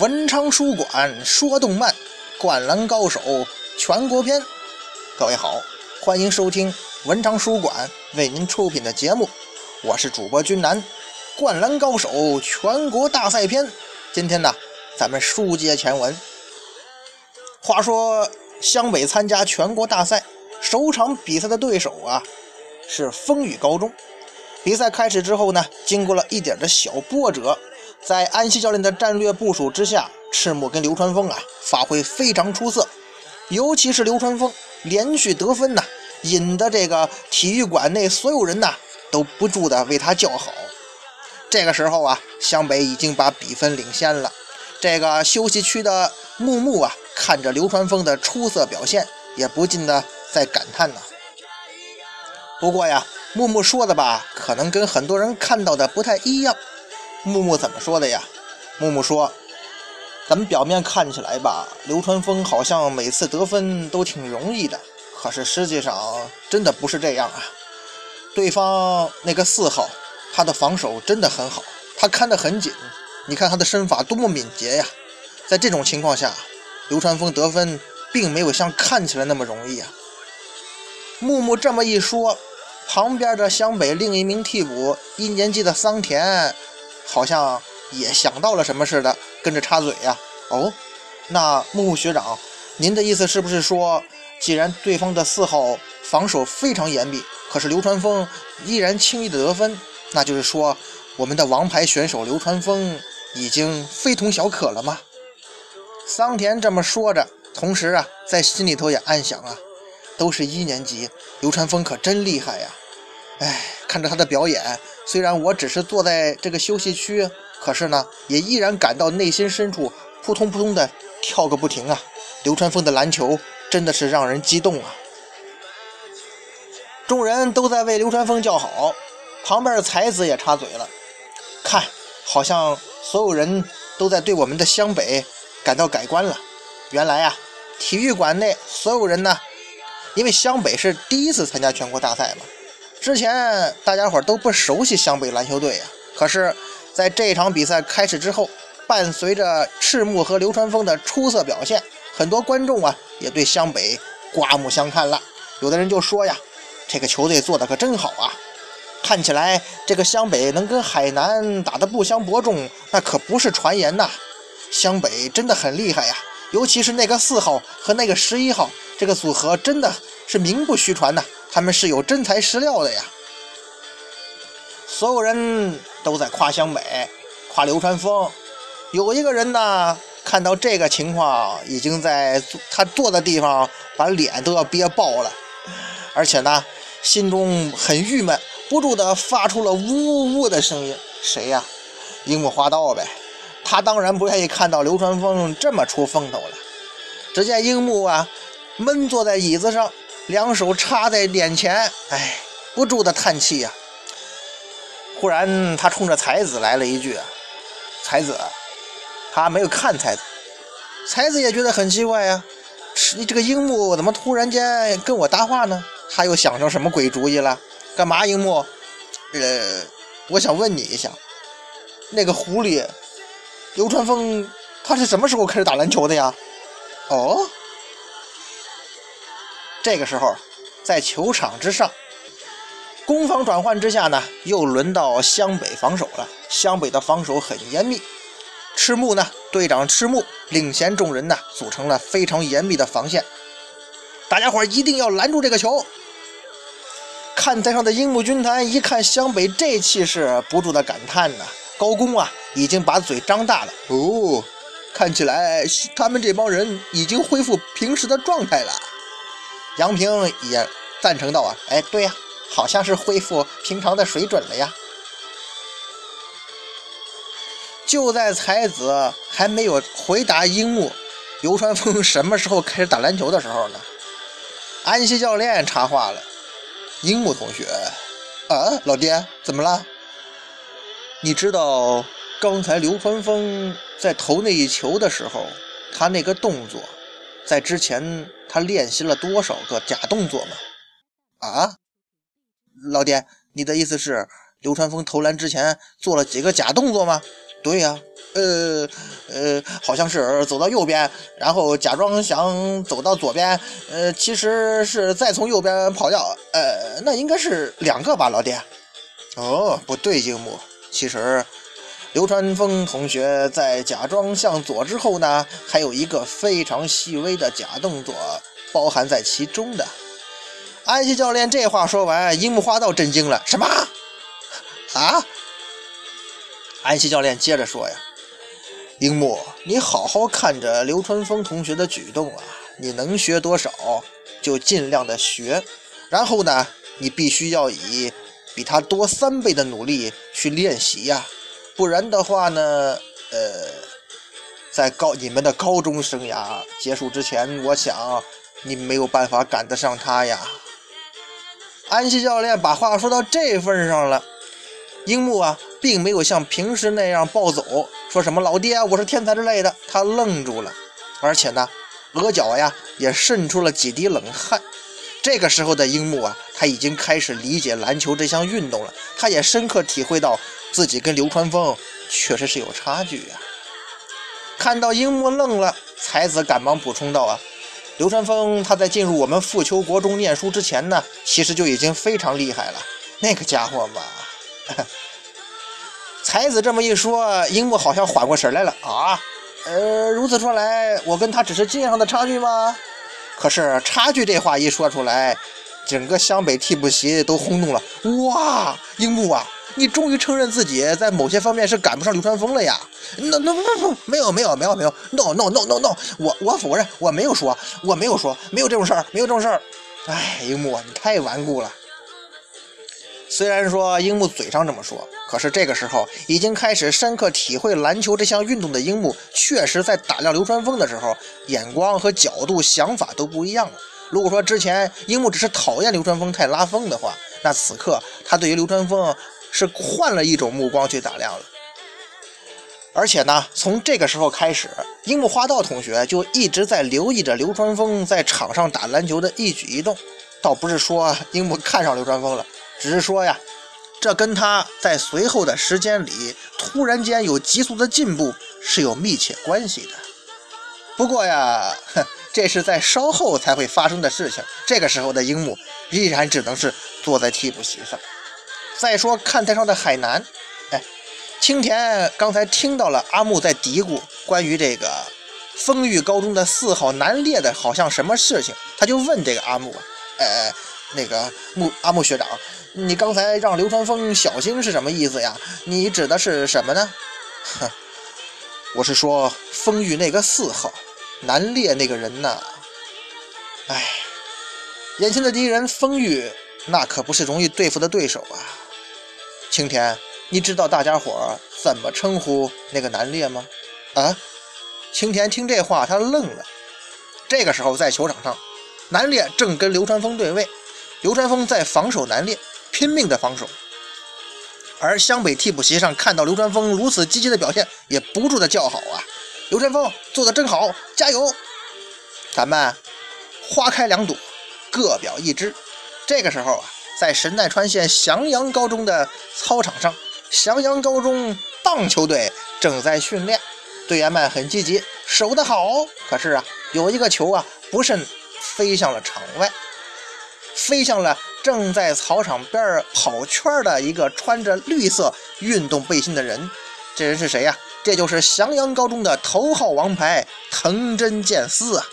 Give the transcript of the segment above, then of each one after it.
文昌书馆说动漫，灌篮高手全国篇。各位好，欢迎收听文昌书馆为您出品的节目，我是主播君南。灌篮高手全国大赛篇，今天呢，咱们书接前文。话说湘北参加全国大赛，首场比赛的对手啊是风雨高中。比赛开始之后呢，经过了一点的小波折。在安西教练的战略部署之下，赤木跟流川枫啊发挥非常出色，尤其是流川枫连续得分呐，引得这个体育馆内所有人呐都不住的为他叫好。这个时候啊，湘北已经把比分领先了。这个休息区的木木啊，看着流川枫的出色表现，也不禁的在感叹呢。不过呀，木木说的吧，可能跟很多人看到的不太一样。木木怎么说的呀？木木说：“咱们表面看起来吧，流川枫好像每次得分都挺容易的，可是实际上真的不是这样啊。对方那个四号，他的防守真的很好，他看得很紧。你看他的身法多么敏捷呀！在这种情况下，流川枫得分并没有像看起来那么容易啊。”木木这么一说，旁边的湘北另一名替补一年级的桑田。好像也想到了什么似的，跟着插嘴呀。哦，那木木学长，您的意思是不是说，既然对方的四号防守非常严密，可是流川枫依然轻易的得分，那就是说我们的王牌选手流川枫已经非同小可了吗？桑田这么说着，同时啊，在心里头也暗想啊，都是一年级，流川枫可真厉害呀。哎，看着他的表演。虽然我只是坐在这个休息区，可是呢，也依然感到内心深处扑通扑通的跳个不停啊！流川枫的篮球真的是让人激动啊！众人都在为流川枫叫好，旁边的才子也插嘴了：“看，好像所有人都在对我们的湘北感到改观了。原来啊，体育馆内所有人呢，因为湘北是第一次参加全国大赛嘛。”之前大家伙都不熟悉湘北篮球队呀，可是在这场比赛开始之后，伴随着赤木和流川枫的出色表现，很多观众啊也对湘北刮目相看了。有的人就说呀：“这个球队做的可真好啊！看起来这个湘北能跟海南打得不相伯仲，那可不是传言呐。湘北真的很厉害呀，尤其是那个四号和那个十一号这个组合，真的是名不虚传呐。”他们是有真材实料的呀！所有人都在夸湘北，夸流川枫。有一个人呢，看到这个情况，已经在他坐的地方把脸都要憋爆了，而且呢，心中很郁闷，不住的发出了呜呜呜的声音。谁呀？樱木花道呗。他当然不愿意看到流川枫这么出风头了。只见樱木啊，闷坐在椅子上。两手插在脸前，哎，不住的叹气呀。忽然，他冲着才子来了一句：“才子。”他没有看才子，才子也觉得很奇怪呀。你这个樱木怎么突然间跟我搭话呢？他又想成什么鬼主意了？干嘛，樱木？呃，我想问你一下，那个狐狸流川枫，他是什么时候开始打篮球的呀？哦。这个时候，在球场之上，攻防转换之下呢，又轮到湘北防守了。湘北的防守很严密，赤木呢，队长赤木领衔众人呢，组成了非常严密的防线。大家伙一定要拦住这个球。看台上的樱木军团一看湘北这气势，不住的感叹呢：高工啊，已经把嘴张大了。哦，看起来他们这帮人已经恢复平时的状态了。杨平也赞成道：“啊，哎，对呀，好像是恢复平常的水准了呀。”就在才子还没有回答樱木流川枫什么时候开始打篮球的时候呢，安西教练插话了：“樱木同学，啊，老爹，怎么了？你知道刚才流川枫在投那一球的时候，他那个动作？”在之前，他练习了多少个假动作吗？啊，老爹，你的意思是流川枫投篮之前做了几个假动作吗？对呀，呃呃，好像是走到右边，然后假装想走到左边，呃，其实是再从右边跑掉。呃，那应该是两个吧，老爹。哦，不对，樱木，其实流川枫同学在假装向左之后呢，还有一个非常细微的假动作包含在其中的。安西教练这话说完，樱木花道震惊了：“什么？啊？”安西教练接着说：“呀，樱木，你好好看着流川枫同学的举动啊，你能学多少就尽量的学，然后呢，你必须要以比他多三倍的努力去练习呀，不然的话呢，呃，在高你们的高中生涯结束之前，我想你没有办法赶得上他呀。”安西教练把话说到这份上了，樱木啊。并没有像平时那样暴走，说什么“老爹，我是天才”之类的。他愣住了，而且呢，额角呀也渗出了几滴冷汗。这个时候的樱木啊，他已经开始理解篮球这项运动了。他也深刻体会到自己跟流川枫确实是有差距呀。看到樱木愣了，才子赶忙补充道：“啊，流川枫他在进入我们富丘国中念书之前呢，其实就已经非常厉害了。那个家伙嘛。”才子这么一说，樱木好像缓过神来了啊！呃，如此说来，我跟他只是经验上的差距吗？可是差距这话一说出来，整个湘北替补席都轰动了。哇，樱木啊，你终于承认自己在某些方面是赶不上流川枫了呀？No No No No，没有没有没有没有，No No No No No，我我否认，我没有说，我没有说，没有这种事儿，没有这种事儿。哎，樱木，你太顽固了。虽然说樱木嘴上这么说，可是这个时候已经开始深刻体会篮球这项运动的樱木，确实在打量流川枫的时候，眼光和角度、想法都不一样了。如果说之前樱木只是讨厌流川枫太拉风的话，那此刻他对于流川枫是换了一种目光去打量了。而且呢，从这个时候开始，樱木花道同学就一直在留意着流川枫在场上打篮球的一举一动，倒不是说樱木看上流川枫了。只是说呀，这跟他在随后的时间里突然间有急速的进步是有密切关系的。不过呀，这是在稍后才会发生的事情。这个时候的樱木依然只能是坐在替补席上。再说看台上的海南，哎，青田刚才听到了阿木在嘀咕关于这个丰裕高中的四号南烈的好像什么事情，他就问这个阿木，哎，那个木阿木学长。你刚才让流川枫小心是什么意思呀？你指的是什么呢？哼，我是说风玉那个四号南烈那个人呐。哎，眼前的敌人风玉那可不是容易对付的对手啊。青田，你知道大家伙怎么称呼那个南烈吗？啊？青田听这话他愣了。这个时候在球场上，南烈正跟流川枫对位，流川枫在防守南烈。拼命的防守，而湘北替补席上看到流川枫如此积极的表现，也不住的叫好啊！流川枫做的真好，加油！咱们花开两朵，各表一枝。这个时候啊，在神奈川县翔阳高中的操场上，翔阳高中棒球队正在训练，队员们很积极，守得好。可是啊，有一个球啊，不慎飞向了场外，飞向了。正在操场边跑圈的一个穿着绿色运动背心的人，这人是谁呀？这就是翔阳高中的头号王牌藤真健司啊！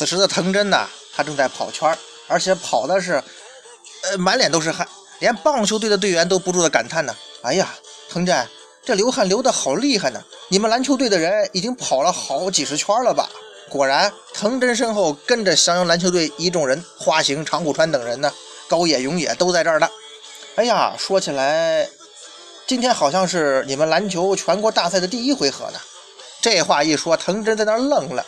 此时的藤真呢，他正在跑圈而且跑的是，呃，满脸都是汗，连棒球队的队员都不住的感叹呢。哎呀，藤真，这流汗流的好厉害呢！你们篮球队的人已经跑了好几十圈了吧？果然，藤真身后跟着襄阳篮球队一众人，花形、长谷川等人呢，高野、永野都在这儿呢。哎呀，说起来，今天好像是你们篮球全国大赛的第一回合呢。这话一说，藤真在那愣了，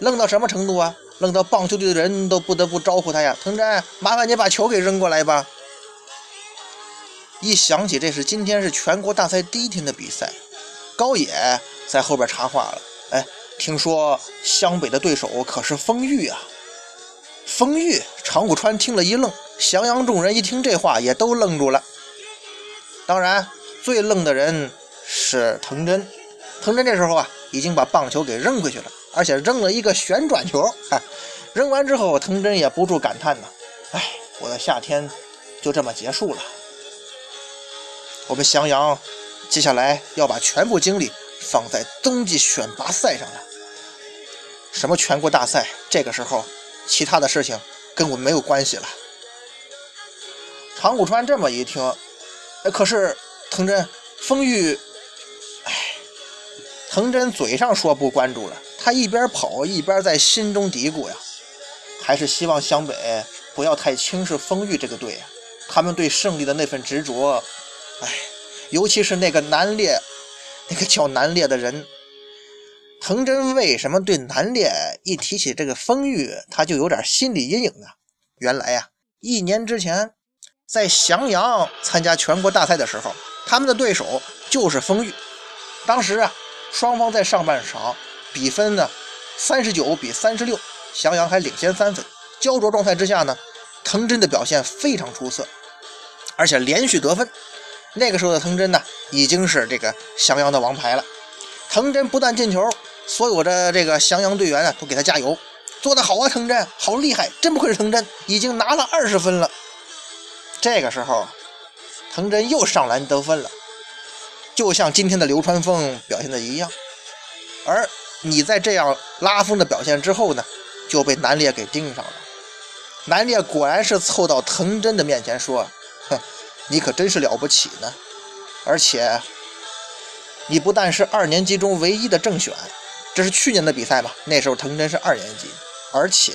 愣到什么程度啊？愣到棒球队的人都不得不招呼他呀！藤真，麻烦你把球给扔过来吧。一想起这是今天是全国大赛第一天的比赛，高野在后边插话了：“哎，听说湘北的对手可是丰裕啊！”丰裕，长谷川听了一愣，襄阳众人一听这话也都愣住了。当然，最愣的人是藤真。藤真这时候啊，已经把棒球给扔回去了，而且扔了一个旋转球。哎扔完之后，藤真也不住感叹呐：“哎，我的夏天就这么结束了。”我们襄阳接下来要把全部精力放在冬季选拔赛上了。什么全国大赛？这个时候，其他的事情跟我没有关系了。长谷川这么一听，哎可是藤真、丰裕，哎，藤真嘴上说不关注了，他一边跑一边在心中嘀咕呀，还是希望湘北不要太轻视丰裕这个队呀，他们对胜利的那份执着。哎，尤其是那个南烈，那个叫南烈的人，藤真为什么对南烈一提起这个丰裕，他就有点心理阴影呢？原来呀，一年之前在襄阳参加全国大赛的时候，他们的对手就是丰裕。当时啊，双方在上半场比分呢三十九比三十六，翔阳还领先三分。焦灼状态之下呢，藤真的表现非常出色，而且连续得分。那个时候的藤真呢，已经是这个翔阳的王牌了。藤真不但进球，所有的这个翔阳队员呢都给他加油，做得好啊，藤真好厉害，真不愧是藤真，已经拿了二十分了。这个时候，藤真又上篮得分了，就像今天的流川枫表现的一样。而你在这样拉风的表现之后呢，就被南烈给盯上了。南烈果然是凑到藤真的面前说：“哼。”你可真是了不起呢！而且，你不但是二年级中唯一的正选，这是去年的比赛嘛？那时候藤真是二年级，而且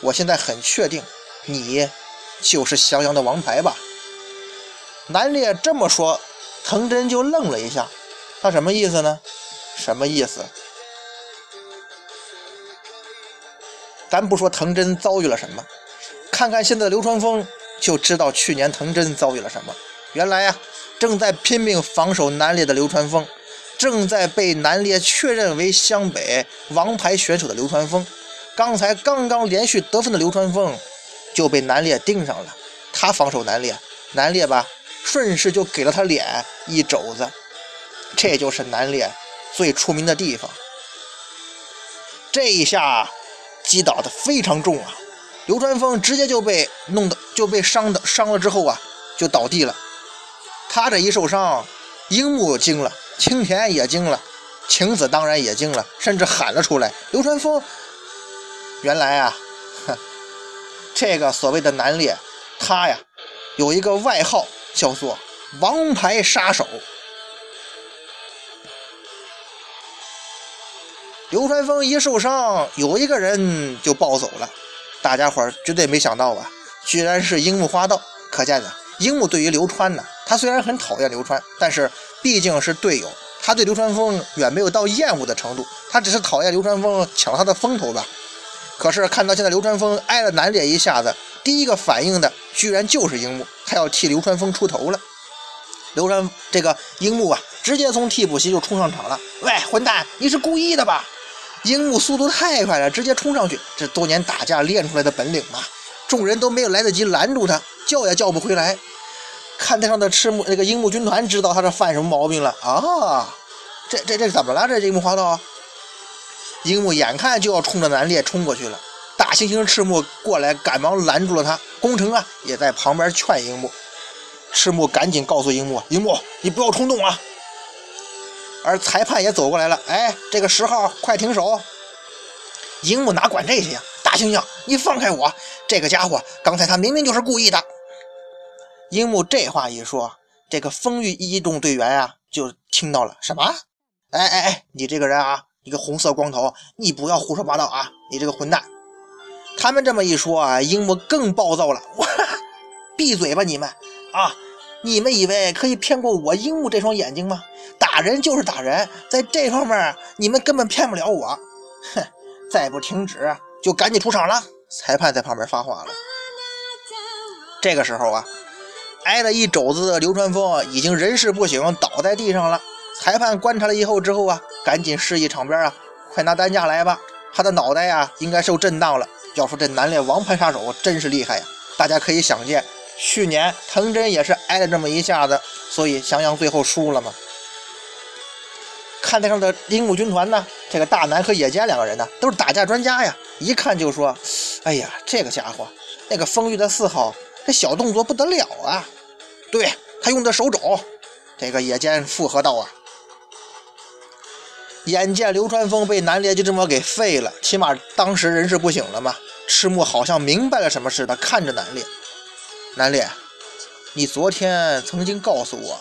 我现在很确定，你就是翔阳的王牌吧？南烈这么说，藤真就愣了一下，他什么意思呢？什么意思？咱不说藤真遭遇了什么，看看现在的流川枫。就知道去年藤真遭遇了什么。原来呀，正在拼命防守南烈的流川枫，正在被南烈确认为湘北王牌选手的流川枫，刚才刚刚连续得分的流川枫就被南烈盯上了。他防守南烈，南烈吧，顺势就给了他脸一肘子。这就是南烈最出名的地方。这一下击倒的非常重啊！流川枫直接就被弄的就被伤的伤了之后啊，就倒地了。他这一受伤，樱木惊了，青田也惊了，晴子当然也惊了，甚至喊了出来：“流川枫！”原来啊，哼，这个所谓的南烈，他呀有一个外号叫做“王牌杀手”。流川枫一受伤，有一个人就暴走了。大家伙儿绝对没想到吧？居然是樱木花道。可见呢，樱木对于流川呢，他虽然很讨厌流川，但是毕竟是队友，他对流川枫远没有到厌恶的程度，他只是讨厌流川枫抢他的风头吧。可是看到现在流川枫挨了南烈一下子，第一个反应的居然就是樱木，他要替流川枫出头了。流川这个樱木啊，直接从替补席就冲上场了。喂，混蛋，你是故意的吧？樱木速度太快了，直接冲上去，这多年打架练出来的本领嘛！众人都没有来得及拦住他，叫也叫不回来。看台上的赤木那个樱木军团知道他这犯什么毛病了啊！这这这怎么了？这樱木花道，樱木眼看就要冲着南烈冲过去了，大猩猩赤木过来赶忙拦住了他。宫城啊也在旁边劝樱木，赤木赶紧告诉樱木：樱木，你不要冲动啊！而裁判也走过来了，哎，这个十号快停手！樱木哪管这些呀？大猩猩，你放开我！这个家伙刚才他明明就是故意的。樱木这话一说，这个丰裕一中队员啊就听到了什么？哎哎哎，你这个人啊，一个红色光头，你不要胡说八道啊！你这个混蛋！他们这么一说啊，樱木更暴躁了。哇，闭嘴吧你们啊！你们以为可以骗过我樱木这双眼睛吗？打人就是打人，在这方面你们根本骗不了我。哼，再不停止就赶紧出场了。裁判在旁边发话了。这个时候啊，挨了一肘子的流川枫已经人事不省，倒在地上了。裁判观察了以后之后啊，赶紧示意场边啊，快拿担架来吧。他的脑袋呀，应该受震荡了。要说这南烈王牌杀手真是厉害呀！大家可以想见，去年藤真也是挨了这么一下子，所以襄阳最后输了嘛。看台上的铃木军团呢，这个大南和野间两个人呢，都是打架专家呀，一看就说：“哎呀，这个家伙，那个风玉的四号，这小动作不得了啊！对他用的手肘。”这个野间附和道啊。眼见流川枫被南烈就这么给废了，起码当时人事不省了嘛。赤木好像明白了什么似的，看着南烈。南烈，你昨天曾经告诉我，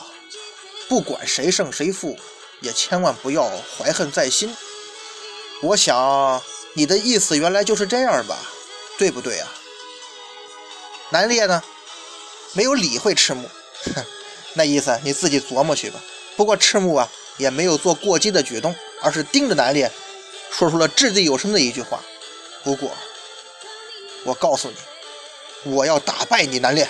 不管谁胜谁负，也千万不要怀恨在心。我想你的意思原来就是这样吧，对不对啊？南烈呢，没有理会赤木，哼，那意思你自己琢磨去吧。不过赤木啊，也没有做过激的举动。而是盯着南烈，说出了掷地有声的一句话：“不过，我告诉你，我要打败你，南烈。”